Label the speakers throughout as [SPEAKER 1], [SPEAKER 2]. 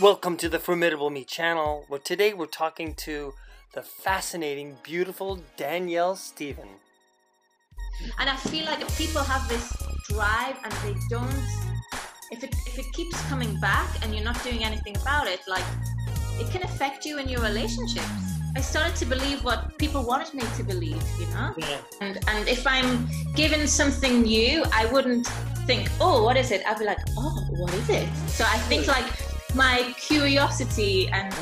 [SPEAKER 1] Welcome to the Formidable Me channel, where today we're talking to the fascinating, beautiful Danielle Stephen.
[SPEAKER 2] And I feel like if people have this drive and they don't, if it, if it keeps coming back and you're not doing anything about it, like it can affect you in your relationships. I started to believe what people wanted me to believe, you know?
[SPEAKER 1] Yeah.
[SPEAKER 2] And, and if I'm given something new, I wouldn't think, oh, what is it? I'd be like, oh, what is it? So I think like my curiosity and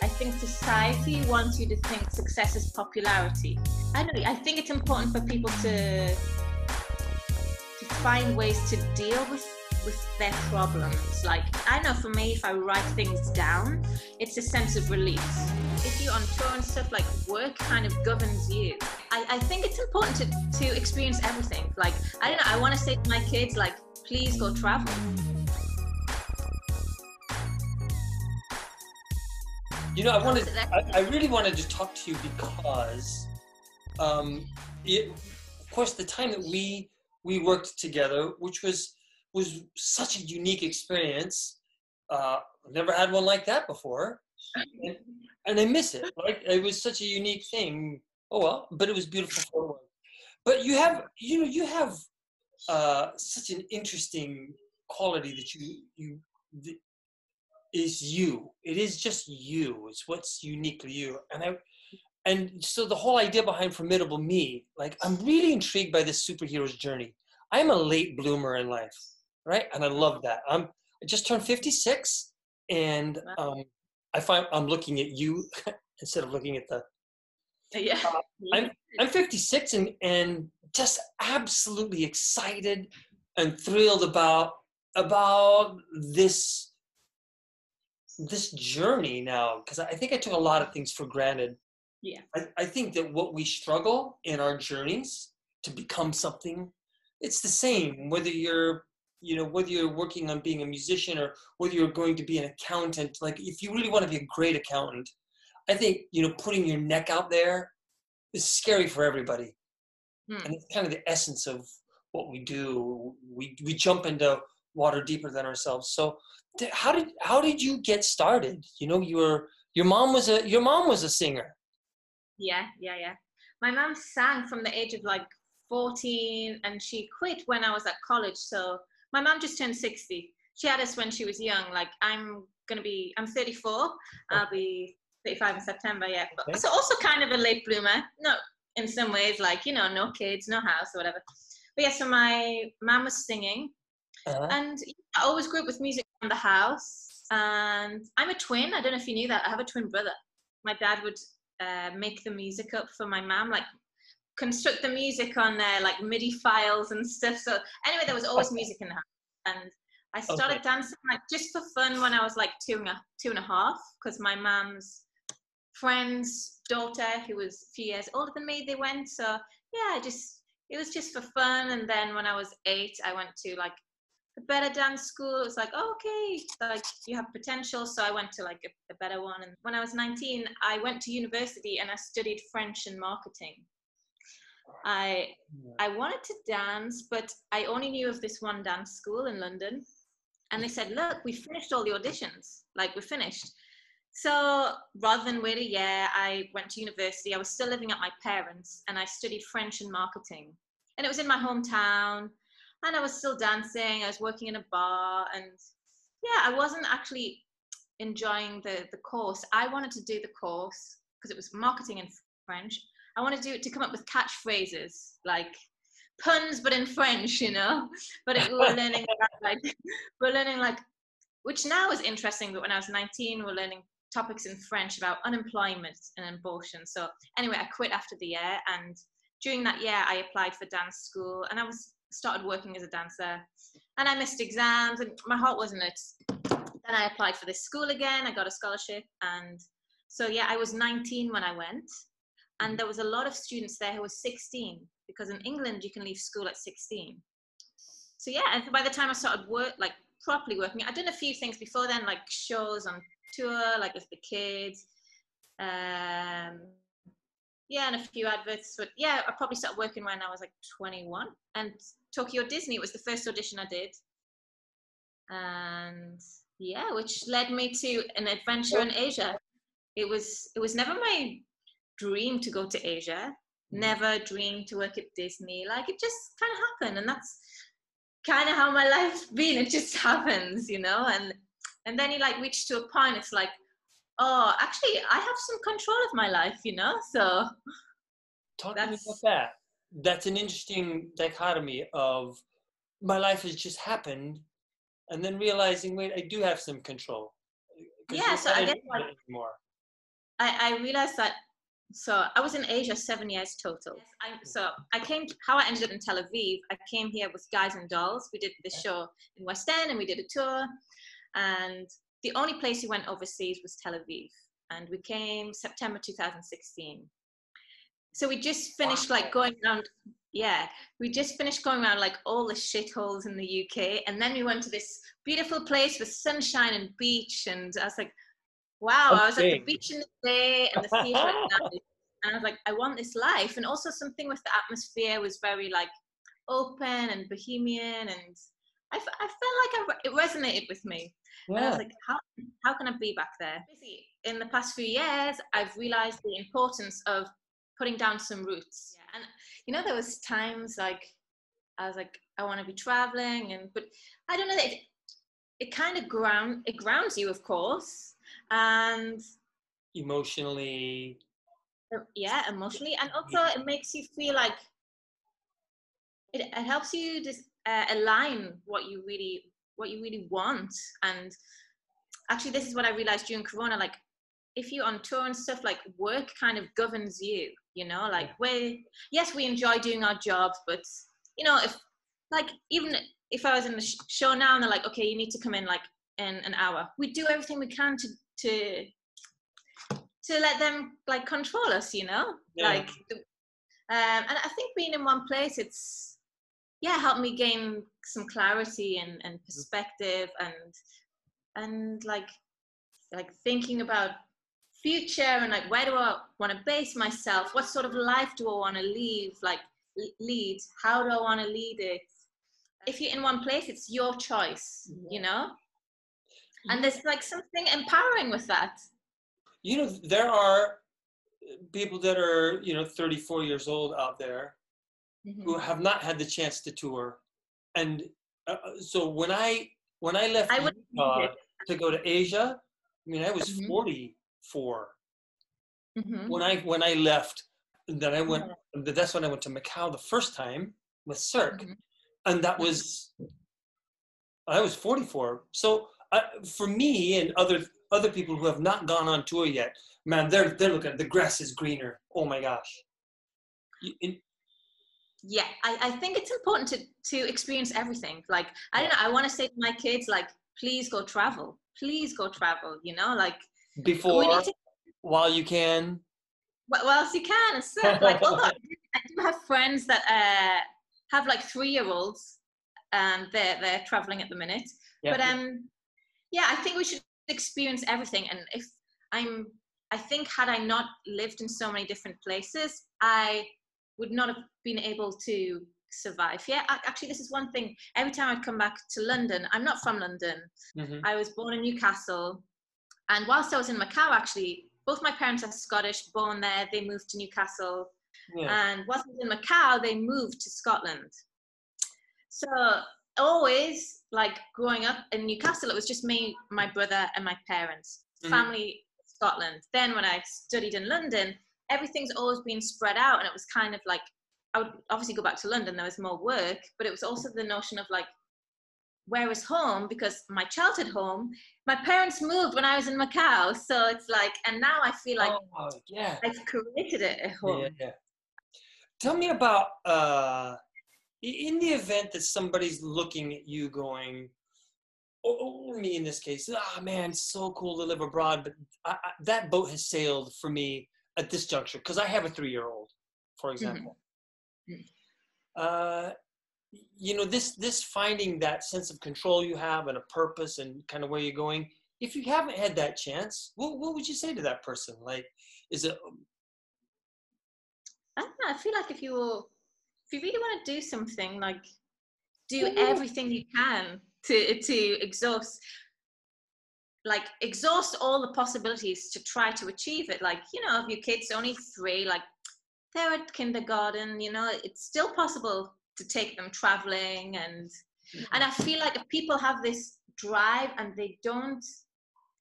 [SPEAKER 2] I think society wants you to think success is popularity. I don't I think it's important for people to to find ways to deal with with their problems. Like I know for me if I write things down, it's a sense of release. If you're on tour and stuff like work kind of governs you. I, I think it's important to, to experience everything. Like I don't know, I wanna say to my kids like please go travel.
[SPEAKER 1] You know, I wanted, I, I really wanted to talk to you because, um, it, of course, the time that we we worked together, which was was such a unique experience. Uh, I've never had one like that before, and, and I miss it. Like it was such a unique thing. Oh well, but it was beautiful for one. But you have, you know, you have uh, such an interesting quality that you you is you. It is just you. It's what's uniquely you. And I and so the whole idea behind formidable me, like I'm really intrigued by this superhero's journey. I'm a late bloomer in life, right? And I love that. I'm I just turned 56 and um I find I'm looking at you instead of looking at the
[SPEAKER 2] Yeah.
[SPEAKER 1] uh, I'm I'm 56 and and just absolutely excited and thrilled about about this this journey now because I think I took a lot of things for granted.
[SPEAKER 2] Yeah.
[SPEAKER 1] I, I think that what we struggle in our journeys to become something, it's the same whether you're you know whether you're working on being a musician or whether you're going to be an accountant like if you really want to be a great accountant i think you know putting your neck out there is scary for everybody
[SPEAKER 2] Hmm.
[SPEAKER 1] and it's kind of the essence of what we do we we jump into water deeper than ourselves so how did how did you get started you know you were your mom was a your mom was a singer
[SPEAKER 2] Yeah, yeah, yeah. My mom sang from the age of like 14 and she quit when I was at college. So my mom just turned 60. She had us when she was young. Like I'm gonna be, I'm 34. I'll be 35 in September, yeah. But,
[SPEAKER 1] Okay.
[SPEAKER 2] So also kind of a late bloomer. No, in some ways, like, you know, no kids, no house or whatever. But yeah, so my mom was singing
[SPEAKER 1] uh-huh.
[SPEAKER 2] and I always grew up with music around the house. And I'm a twin. I don't know if you knew that. I have a twin brother. My dad would uh, make the music up for my mum, like construct the music on uh, like MIDI files and stuff. So anyway, there was always music in the house. And I started
[SPEAKER 1] Okay.
[SPEAKER 2] dancing like just for fun when I was like two and a, two and a half, because my mum's friend's daughter, who was a few years older than me, they went. So yeah, just it was just for fun. And then when I was eight, I went to like a better dance school. It was like, oh, okay, like you have potential. So I went to like a, a better one. And when I was 19, I went to university and I studied French and marketing. I I wanted to dance, but I only knew of this one dance school in London. And they said, look, we finished all the auditions. Like we're finished. So rather than wait a year, I went to university. I was still living at my parents and I studied French and marketing. And it was in my hometown and I was still dancing. I was working in a bar, and yeah, I wasn't actually enjoying the the course. I wanted to do the course because it was marketing in French. I wanted to do it to come up with catchphrases like puns, but in French, you know. But it, we were learning like we're learning like, which now is interesting. But when I was 19, we're learning topics in French about unemployment and abortion. So anyway, I quit after the year, and during that year, I applied for dance school, and I was started working as a dancer and I missed exams and my heart wasn't it. Then I applied for this school again. I got a scholarship and so yeah, I was 19 when I went and there was a lot of students there who were 16 because in England you can leave school at 16. So yeah, and by the time I started work like properly working, I'd done a few things before then like shows on tour like with the kids. Um yeah, and a few adverts. But yeah, I probably started working when I was like 21. And Tokyo Disney was the first audition I did. And yeah, which led me to an adventure in Asia. It was it was never my dream to go to Asia. Mm. Never dreamed to work at Disney. Like it just kind of happened, and that's kind of how my life's been. It just happens, you know. And and then you like reach to a point. It's like, oh, actually, I have some control of my life, you know. So
[SPEAKER 1] talk to me about that. That's an interesting dichotomy of my life has just happened and then realizing, wait, I do have some control.
[SPEAKER 2] Yeah, so I guess like, anymore. I, I realized that. So I was in Asia seven years total. I, so I came. How I ended up in Tel Aviv. I came here with Guys and Dolls. We did the show in West End, and we did a tour. And the only place we went overseas was Tel Aviv, and we came September 2016. So we just finished wow. like going around yeah, we just finished going around like all the shitholes in the UK, and then we went to this beautiful place with sunshine and beach, and I was like, wow, okay. I was at the beach in the day and the sea at night, and I was like, I want this life, and also something with the atmosphere was very like open and bohemian, and I, f- I felt like I, it resonated with me. Yeah. And I was like, how, how can I be back there? In the past few years, I've realized the importance of putting down some roots. Yeah. And you know, there was times like I was like, I want to be traveling, and but I don't know. It, it kind of ground it grounds you, of course, and
[SPEAKER 1] emotionally.
[SPEAKER 2] Uh, yeah, emotionally, and also it makes you feel like it, it helps you just uh, align what you really what you really want. And actually this is what i realized during corona like if you're on tour and stuff like work kind of governs you you know like we yes we enjoy doing our jobs but you know if like even if i was in the show now and they're like okay you need to come in like in an hour we do everything we can to to to let them like control us you know? Yeah. like um and i think being in one place it's yeah helped me gain some clarity and, and perspective and and like like thinking about future and like where do i want to base myself? What sort of life do i want to leave like lead? How do i want to lead it? If you're in one place it's your choice you know? And there's like something empowering with that.
[SPEAKER 1] You know there are uh, people that are you know 34 years old out there mm-hmm. who have not had the chance to tour and uh, uh so when i when i left I Utah to go to asia i mean i was mm-hmm. 40 for. Mm-hmm. When I when I left, then I went. Mm-hmm. That's when I went to Macau the first time with Cirque, mm-hmm. and that was I was 44. So uh, for me and other other people who have not gone on tour yet, man, they're they're looking. The grass is greener. Oh my gosh.
[SPEAKER 2] Yeah, I, I think it's important to to experience everything. Like I don't know. I want to say to my kids, like, please go travel. Please go travel. You know, like
[SPEAKER 1] before to, while you can
[SPEAKER 2] whilst you can like although i do have friends that uh, have like three year olds and they're they're traveling at the minute but um yeah i think we should experience everything and if i'm i think had i not lived in so many different places i would not have been able to survive yeah actually this is one thing every time i come back to london i'm not from london mm-hmm. i was born in newcastle and whilst I was in Macau, actually, both my parents are Scottish, born there. They moved to Newcastle. Yeah. And whilst I was in Macau, they moved to Scotland. So always, like growing up in Newcastle, it was just me, my brother, and my parents. Mm-hmm. Family, Scotland. Then when I studied in London, everything's always been spread out, and it was kind of like I would obviously go back to London. There was more work, but it was also the notion of like where is home because my childhood home my parents moved when i was in macau so it's like and now i feel like oh, yeah i've created it at home yeah, yeah.
[SPEAKER 1] tell me about uh in the event that somebody's looking at you going or, me in this case ah oh, man so cool to live abroad but I, I, that boat has sailed for me at this juncture because i have a three year old for mm-hmm. example mm-hmm. uh, you know this this finding that sense of control you have and a purpose and kind of where you're going if you haven't had that chance what, what would you say to that person like is it um
[SPEAKER 2] i don't know i feel like if you if you really want to do something like do everything you can to to exhaust like exhaust all the possibilities to try to achieve it like you know if your kids only three like they're at kindergarten you know it's still possible to take them traveling and mm-hmm. and i feel like if people have this drive and they don't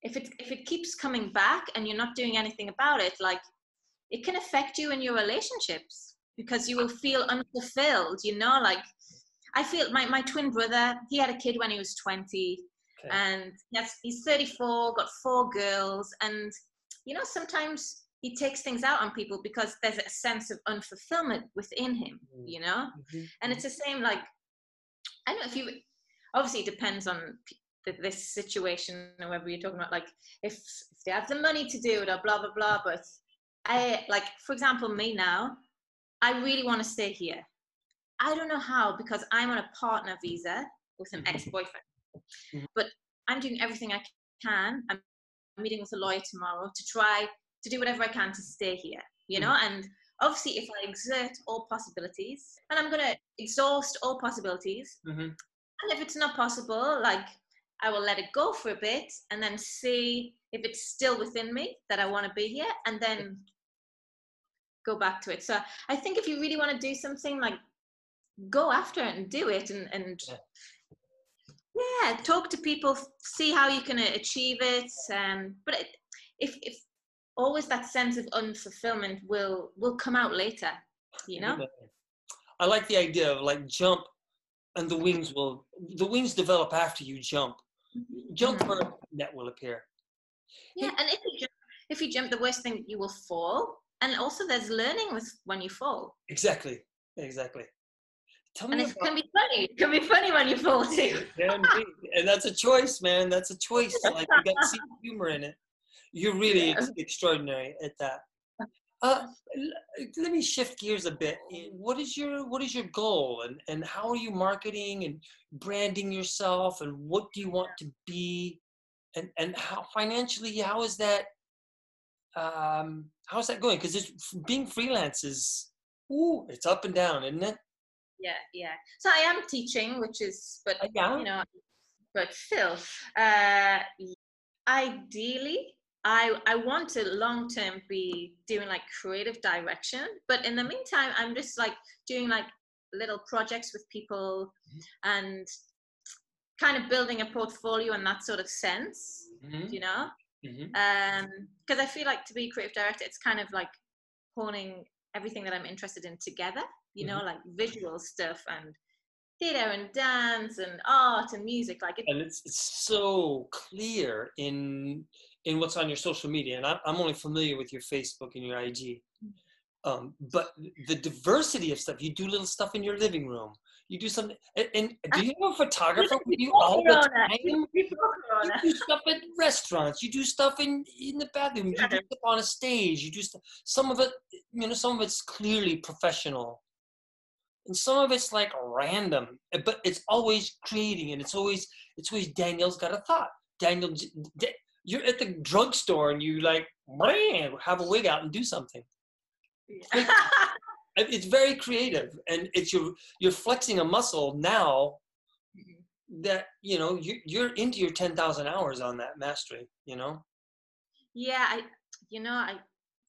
[SPEAKER 2] if it if it keeps coming back and you're not doing anything about it like it can affect you in your relationships because you will feel unfulfilled you know like i feel my, my twin brother he had a kid when he was 20 okay. and yes he's 34 got four girls and you know sometimes he takes things out on people because there's a sense of unfulfillment within him mm. you know mm-hmm. and it's
[SPEAKER 1] mm-hmm.
[SPEAKER 2] the same like i don't know if you obviously it depends on this situation or whether you're talking about like if, if they have the money to do it or blah blah blah but i like for example me now i really want to stay here i don't know how because i'm on a partner visa with an ex-boyfriend mm-hmm. but i'm doing everything i can i'm meeting with a lawyer tomorrow to try to do whatever i can to stay here you know mm-hmm. and obviously if i exert all possibilities and i'm going to exhaust all possibilities
[SPEAKER 1] mm-hmm.
[SPEAKER 2] and if it's not possible like I will let it go for a bit and then see if it's still within me that I want to be here and then go back to it. So I think if you really want to do something, like go after it and do it and, and yeah. Yeah talk to people, see how you can achieve it. Um, but it, if, if always that sense of unfulfillment will, will come out later, you know?
[SPEAKER 1] I like the idea of like jump and the wings will, the wings develop after you jump Jump mm-hmm. where net will appear.
[SPEAKER 2] Yeah, and if you jump, if you jump, the worst thing you will fall, and also there's learning with when you fall.
[SPEAKER 1] Exactly, exactly.
[SPEAKER 2] Tell and it about... can be funny. It can be funny when you fall too.
[SPEAKER 1] yeah, and that's a choice, man. That's a choice. Like you got to see humor in it. You're really yeah. extraordinary at that. Uh, let me shift gears a bit. What is your what is your goal, and and how are you marketing and branding yourself, and what do you want to be, and and how financially how is that um how's that going? Because being freelance is ooh, it's up and down, isn't it?
[SPEAKER 2] Yeah, yeah. So I am teaching, which is but
[SPEAKER 1] uh, yeah.
[SPEAKER 2] you know, but still, uh, ideally I I want to long term be doing like creative direction, but in the meantime, I'm just like doing like little projects with people mm-hmm. and kind of building a portfolio in that sort of sense, mm-hmm. you know.
[SPEAKER 1] Because
[SPEAKER 2] mm-hmm. um, I feel like to be creative director, it's kind of like honing everything that I'm interested in together, you know, mm-hmm. like visual stuff and theater and dance and art and music like it,
[SPEAKER 1] and it's, it's so clear in in what's on your social media, and I'm, I'm only familiar with your Facebook and your IG. Um, but the diversity of stuff, you do little stuff in your living room. You do something, and, and do you have a photographer with you all the time? You do stuff at restaurants. You do stuff in in the bathroom. You do stuff on a stage. You do stuff. Some of it, you know, some of it's clearly professional, and some of it's like random. But it's always creating, and it's always it's always Daniel's got a thought. Daniel, you're at the drugstore and you like man have a wig out and do something yeah. it's very creative and it's your you're flexing a muscle now mm-hmm. that you know you, you're into your 10,000 hours on that mastery you know
[SPEAKER 2] yeah i you know i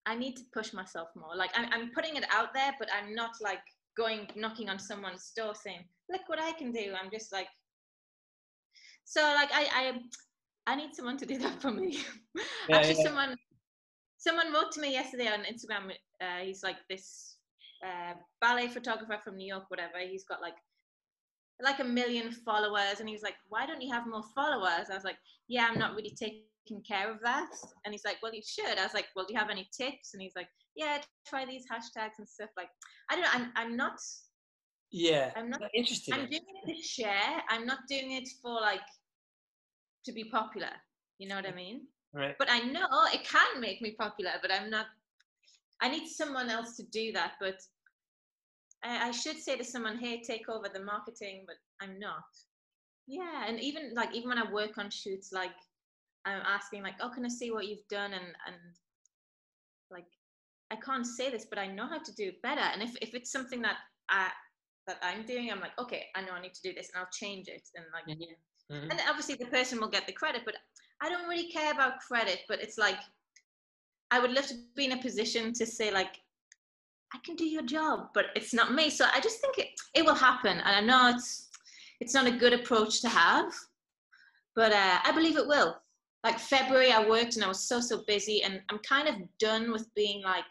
[SPEAKER 2] i need to push myself more like I'm, I'm putting it out there but i'm not like going knocking on someone's door saying look what i can do i'm just like so like i i I need someone to do that for me. Yeah, Actually, yeah. someone someone wrote to me yesterday on Instagram. Uh, he's like this uh, ballet photographer from New York, whatever. He's got like like a million followers, and he's like, "Why don't you have more followers?" I was like, "Yeah, I'm not really taking care of that." And he's like, "Well, you should." I was like, "Well, do you have any tips?" And he's like, "Yeah, try these hashtags and stuff." Like, I don't know. I'm I'm not.
[SPEAKER 1] Yeah.
[SPEAKER 2] I'm not
[SPEAKER 1] interested.
[SPEAKER 2] I'm doing it to share. I'm not doing it for like to be popular. You know what I mean?
[SPEAKER 1] Right.
[SPEAKER 2] But I know it can make me popular, but I'm not. I need someone else to do that. But I, I should say to someone, "Hey, take over the marketing," but I'm not. Yeah, and even like even when I work on shoots, like I'm asking, like, "Oh, can I see what you've done?" and and like I can't say this, but I know how to do it better. And if if it's something that I that I'm doing, I'm like, okay, I know I need to do this, and I'll change it. And like,
[SPEAKER 1] mm-hmm.
[SPEAKER 2] Mm-hmm. And obviously the person will get the credit, but I don't really care about credit, but it's like I would love to be in a position to say like I can do your job, but it's not me. So I just think it it will happen, and I know it's it's not a good approach to have, but uh, I believe it will. Like February, I worked and I was so so busy, and I'm kind of done with being like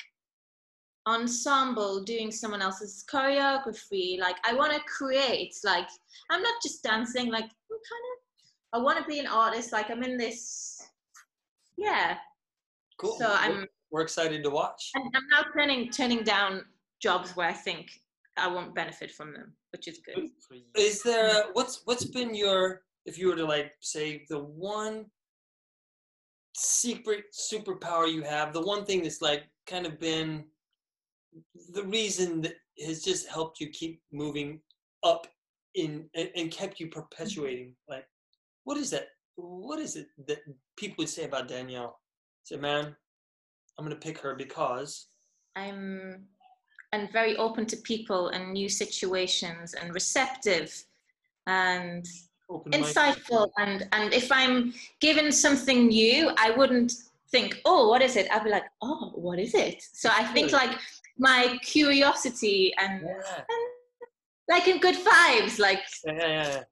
[SPEAKER 2] ensemble doing someone else's choreography like i want to create like i'm not just dancing like i'm kind of i want to be an artist like i'm in this yeah
[SPEAKER 1] Cool.
[SPEAKER 2] So I'm
[SPEAKER 1] we're excited to watch.
[SPEAKER 2] I'm I'm now turning turning down jobs where I think I won't benefit from them, which is good.
[SPEAKER 1] Is there what's what's been your if you were to like say the one secret superpower you have, the one thing that's like kind of been the reason that has just helped you keep moving up in and, and kept you perpetuating like what is that what is it that people would say about danielle? Say man i'm gonna pick her because
[SPEAKER 2] I'm and very open to people and new situations and receptive and insightful and and if I'm given something new, I wouldn't think, oh, what is it? I'd be like, oh, what is it? So I think like my curiosity and,
[SPEAKER 1] yeah
[SPEAKER 2] and like in good vibes, like
[SPEAKER 1] yeah, yeah,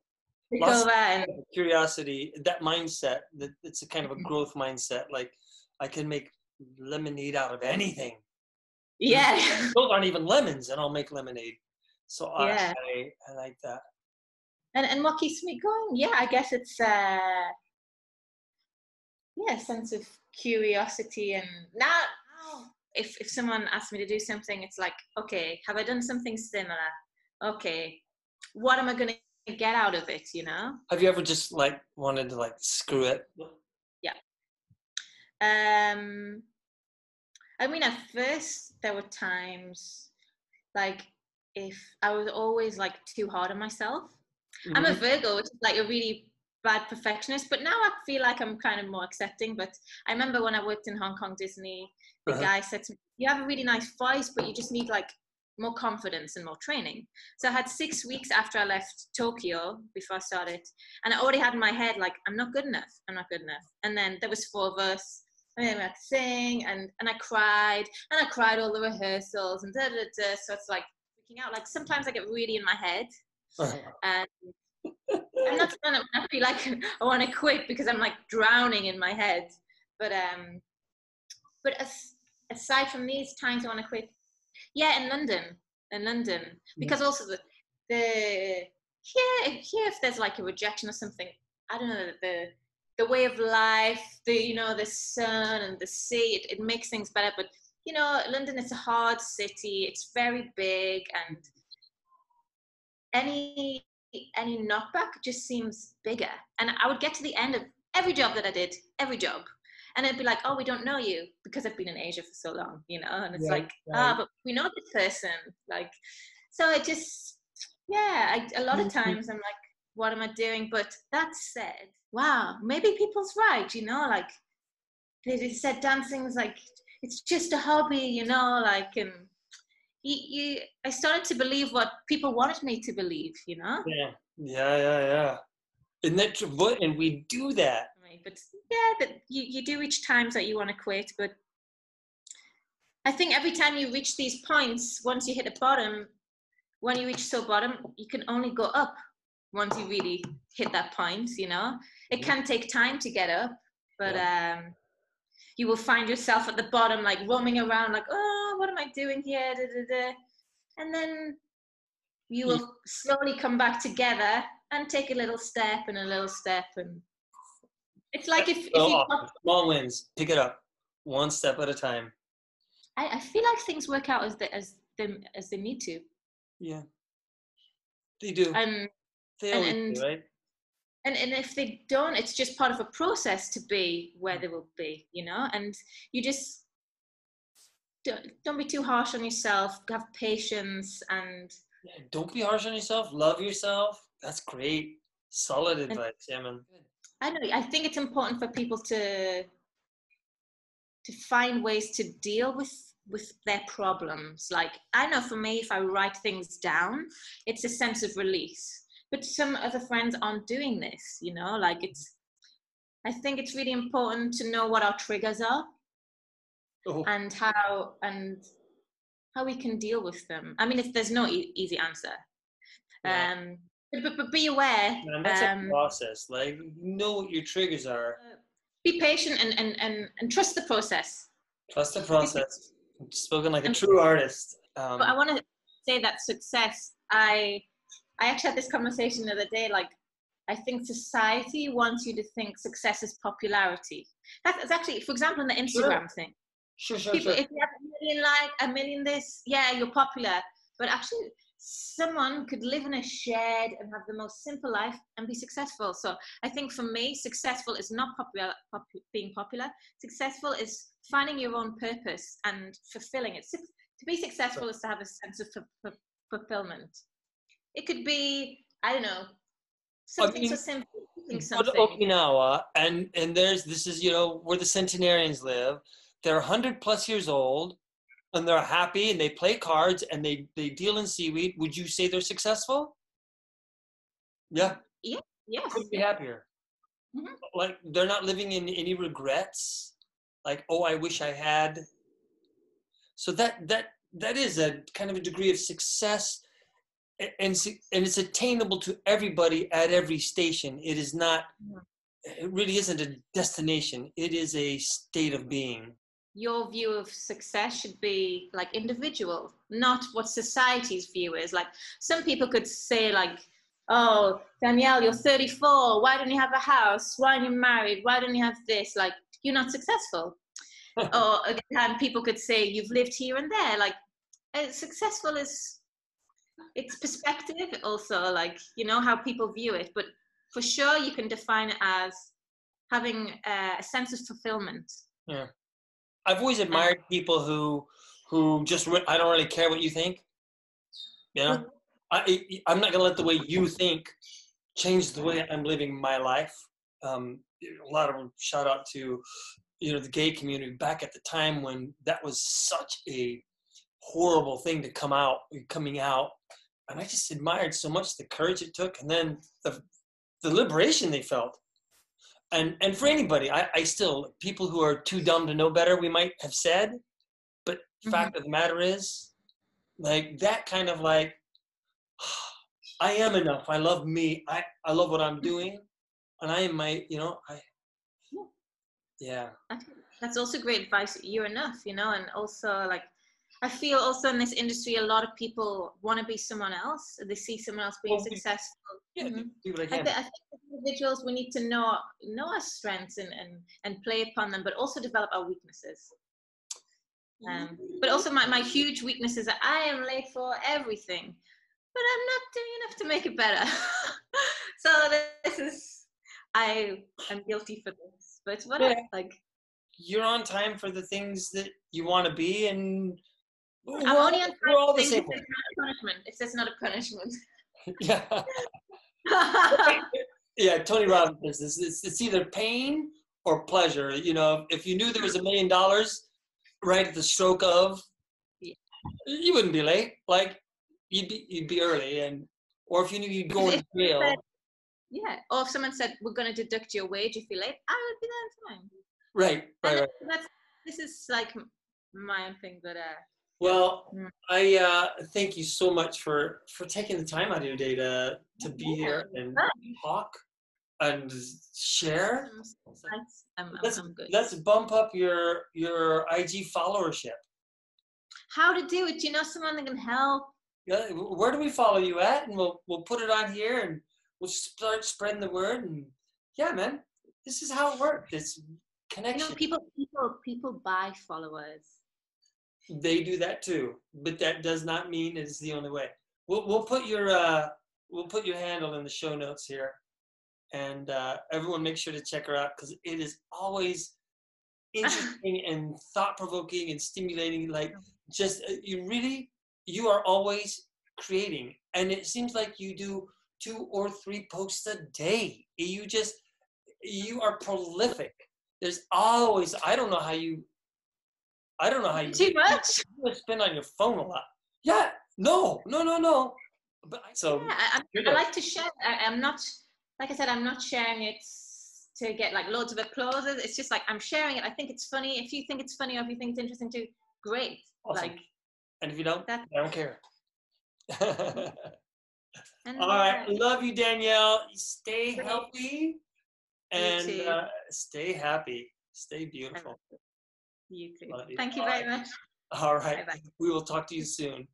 [SPEAKER 1] yeah.
[SPEAKER 2] over and
[SPEAKER 1] curiosity that mindset that it's a kind of a growth mindset like i can make lemonade out of anything
[SPEAKER 2] yeah.
[SPEAKER 1] those aren't even lemons and i'll make lemonade so I,
[SPEAKER 2] Yeah.
[SPEAKER 1] I i like that
[SPEAKER 2] and and what keeps me going? Yeah i guess it's uh yeah a sense of curiosity and now if if someone asks me to do something it's like okay have i done something similar? Okay what am i going to get out of it you know?
[SPEAKER 1] Have you ever just like wanted to like screw it? Yeah.
[SPEAKER 2] um i mean at first there were times like if i was always like too hard on myself I'm a
[SPEAKER 1] Mhm.
[SPEAKER 2] Virgo, which is like a really bad perfectionist, but now I feel like I'm kind of more accepting. But I remember when I worked in Hong Kong Disney, the
[SPEAKER 1] Uh-huh.
[SPEAKER 2] guy said to me, You have a really nice voice, but you just need like more confidence and more training. So I had six weeks after I left Tokyo before I started, and I already had in my head, like, I'm not good enough. I'm not good enough. And then there was four of us. And then we had to sing, and, and I cried, and I cried all the rehearsals, and da da da. So it's like freaking out. Like sometimes I get really in my head, and I'm not saying I feel like I want to quit because I'm like drowning in my head. But um, but as, aside from these times I want to quit, yeah, in London, in London, because also the the here here if there's like a rejection or something, I don't know the the way of life, the you know the sun and the sea, it, it makes things better. But you know, London is a hard city. It's very big and any any knockback just seems bigger. And I would get to the end of every job that I did, every job, and it'd be like, oh, we don't know you because I've been in Asia for so long, you know. And it's
[SPEAKER 1] Right,
[SPEAKER 2] like, ah,
[SPEAKER 1] right.
[SPEAKER 2] but we know this person, like. So it just, yeah, I, a lot of
[SPEAKER 1] Mhm.
[SPEAKER 2] times I'm like, what am I doing? But that said, wow, maybe people's right, you know, like they said dancing's like it's just a hobby, you know, like and you, you I started to believe what people wanted me to believe, you know.
[SPEAKER 1] yeah yeah yeah yeah and that's what and we do that
[SPEAKER 2] Right, But yeah, that you, you do reach times that you want to quit, but I think every time you reach these points, once you hit the bottom, when you reach so bottom, you can only go up once you really hit that point, you know. It
[SPEAKER 1] Yeah.
[SPEAKER 2] can take time to get up, but um you will find yourself at the bottom like roaming around like, oh, what am I doing here? Da, da, da. And then you will slowly come back together and take a little step and a little step and it's like if, if you
[SPEAKER 1] small wins pick it up one step at a time.
[SPEAKER 2] I, I feel like things work out as they as them as they need to.
[SPEAKER 1] Yeah. They do.
[SPEAKER 2] And
[SPEAKER 1] they
[SPEAKER 2] and-
[SPEAKER 1] always
[SPEAKER 2] and-
[SPEAKER 1] do, right
[SPEAKER 2] and and if they don't it's just part of a process to be where they will be you know and you just don't, don't be too harsh on yourself have patience and
[SPEAKER 1] Yeah, don't be harsh on yourself. Love yourself. That's great. Solid advice, yeah, man.
[SPEAKER 2] I know. I think it's important for people to to find ways to deal with with their problems. Like I know for me, if I write things down, it's a sense of release. But some other friends aren't doing this. You know, like it's I think it's really important to know what our triggers are
[SPEAKER 1] Oh,
[SPEAKER 2] and how and how we can deal with them. I mean, it's, there's no e- easy answer.
[SPEAKER 1] Yeah.
[SPEAKER 2] Um, but, but, be aware.
[SPEAKER 1] man, that's a
[SPEAKER 2] um,
[SPEAKER 1] process. Like, know what your triggers are.
[SPEAKER 2] be patient and, and, and, and trust the process.
[SPEAKER 1] Trust the process. Spoken like a true artist. Um,
[SPEAKER 2] But I want to say that success. I I actually had this conversation the other day. Like, I think society wants you to think success is popularity. That's, actually, for example, in the Instagram thing.
[SPEAKER 1] sure, sure,
[SPEAKER 2] People,
[SPEAKER 1] sure.
[SPEAKER 2] if you have a million like, a million this, yeah, you're popular. But actually, someone could live in a shed and have the most simple life and be successful. So I think for me, successful is not popular, pop, being popular. Successful is finding your own purpose and fulfilling it. To be successful is to have a sense of fu- fu- fulfillment. It could be, I don't know, something
[SPEAKER 1] mean,
[SPEAKER 2] so simple. eating
[SPEAKER 1] Go to
[SPEAKER 2] something.
[SPEAKER 1] Okinawa, and and there's this is you know where the centenarians live. They're hundred plus years old, and they're happy, and they play cards, and they they deal in seaweed. Would you say they're successful? Yeah, Yeah.
[SPEAKER 2] Yes.
[SPEAKER 1] couldn't be happier.
[SPEAKER 2] Mhm.
[SPEAKER 1] Like they're not living in any regrets. Like oh, I wish I had. So that that that is a kind of a degree of success, and and it's attainable to everybody at every station. It is not. It really isn't a destination. It is a state of being.
[SPEAKER 2] your view of success should be like individual, not what society's view is. Like some people could say like, oh, Danielle, you're 34. Why don't you have a house? Why aren't you married? Why don't you have this? Like, you're not successful. or again, people could say you've lived here and there. Like, uh, successful is it's perspective also like you know how people view it but for sure you can define it as having a sense of fulfillment Yeah.
[SPEAKER 1] I've always admired people who who just I don't really care what you think. You know, I I'm not gonna let the way you think change the way I'm living my life. Um, a lot of shout out to you know the gay community back at the time when that was such a horrible thing to come out coming out. And i just admired so much the courage it took and then the the liberation they felt. And and for anybody i i still people who are too dumb to know better we might have said but
[SPEAKER 2] Mhm.
[SPEAKER 1] fact of the matter is like that kind of like i am enough. I love me. I i love what i'm doing. And i am my you know i yeah.
[SPEAKER 2] that's also great advice. You're enough, you know, and also like I feel also in this industry, a lot of people want to be someone else. They see someone else being
[SPEAKER 1] Well,
[SPEAKER 2] successful.
[SPEAKER 1] yeah
[SPEAKER 2] Mhm.
[SPEAKER 1] do what i
[SPEAKER 2] I, th- I think individuals, we need to know know our strengths and, and, and play upon them, but also develop our weaknesses. Um, but also, my, my huge weakness is that I am late for everything, but I'm not doing enough to make it better. so this is, I am guilty for this, but whatever.
[SPEAKER 1] Yeah.
[SPEAKER 2] Like,
[SPEAKER 1] you're on time for the things that you want to be and we're,
[SPEAKER 2] I'm
[SPEAKER 1] all-
[SPEAKER 2] only on
[SPEAKER 1] we're all the
[SPEAKER 2] if
[SPEAKER 1] same
[SPEAKER 2] it's not a punishment. If it's not a punishment.
[SPEAKER 1] yeah yeah tony robbins says it's, it's either pain or pleasure you know if you knew there was a million dollars right at the stroke of
[SPEAKER 2] Yeah.
[SPEAKER 1] you wouldn't be late like you'd be you'd be early and or if you knew you'd go in
[SPEAKER 2] If
[SPEAKER 1] jail
[SPEAKER 2] said- yeah. Or if someone said, we're going to deduct your wage if you're late, I would be there on time.
[SPEAKER 1] right right right
[SPEAKER 2] that's, this is like my own thing, but uh,
[SPEAKER 1] well
[SPEAKER 2] Mm.
[SPEAKER 1] i uh thank you so much for for taking the time out of your day to to be
[SPEAKER 2] Yeah.
[SPEAKER 1] here and talk and share
[SPEAKER 2] I'm, I'm,
[SPEAKER 1] let's
[SPEAKER 2] I'm good.
[SPEAKER 1] let's bump up your your ig followership
[SPEAKER 2] How to do it? Do you know someone that can help?
[SPEAKER 1] Yeah, where do we follow you at? And we'll we'll put it on here and we'll start spreading the word. And yeah, man, this is how it works. It's
[SPEAKER 2] You
[SPEAKER 1] connection.
[SPEAKER 2] know, people, people, people buy followers.
[SPEAKER 1] They do that too, but that does not mean it's the only way. We'll we'll put your uh we'll put your handle in the show notes here, and uh, everyone make sure to check her out because it is always interesting and thought provoking and stimulating. Like just uh, you really you are always creating, and it seems like you do two or three posts a day. You just you are prolific. There's always I don't know how you I don't know how you
[SPEAKER 2] Too much.
[SPEAKER 1] you spend on your phone a lot. Yeah, no, no, no, no. But I- so
[SPEAKER 2] Yeah, I, I, I like to share. I, I'm not, like I said, I'm not sharing it to get like loads of applauses. It's just like I'm sharing it. I think it's funny. If you think it's funny or if you think it's interesting too, great.
[SPEAKER 1] Awesome.
[SPEAKER 2] Like
[SPEAKER 1] and if you don't, I don't care. All right, love you, Danielle. Stay healthy and uh, stay happy. Stay beautiful.
[SPEAKER 2] You too.
[SPEAKER 1] Love.
[SPEAKER 2] Thank you very much.
[SPEAKER 1] All right,
[SPEAKER 2] Bye-bye.
[SPEAKER 1] we will talk to you soon.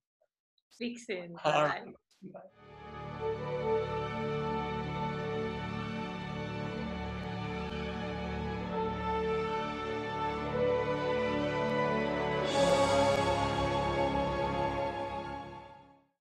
[SPEAKER 2] Speak soon. Bye.
[SPEAKER 1] right. Bye.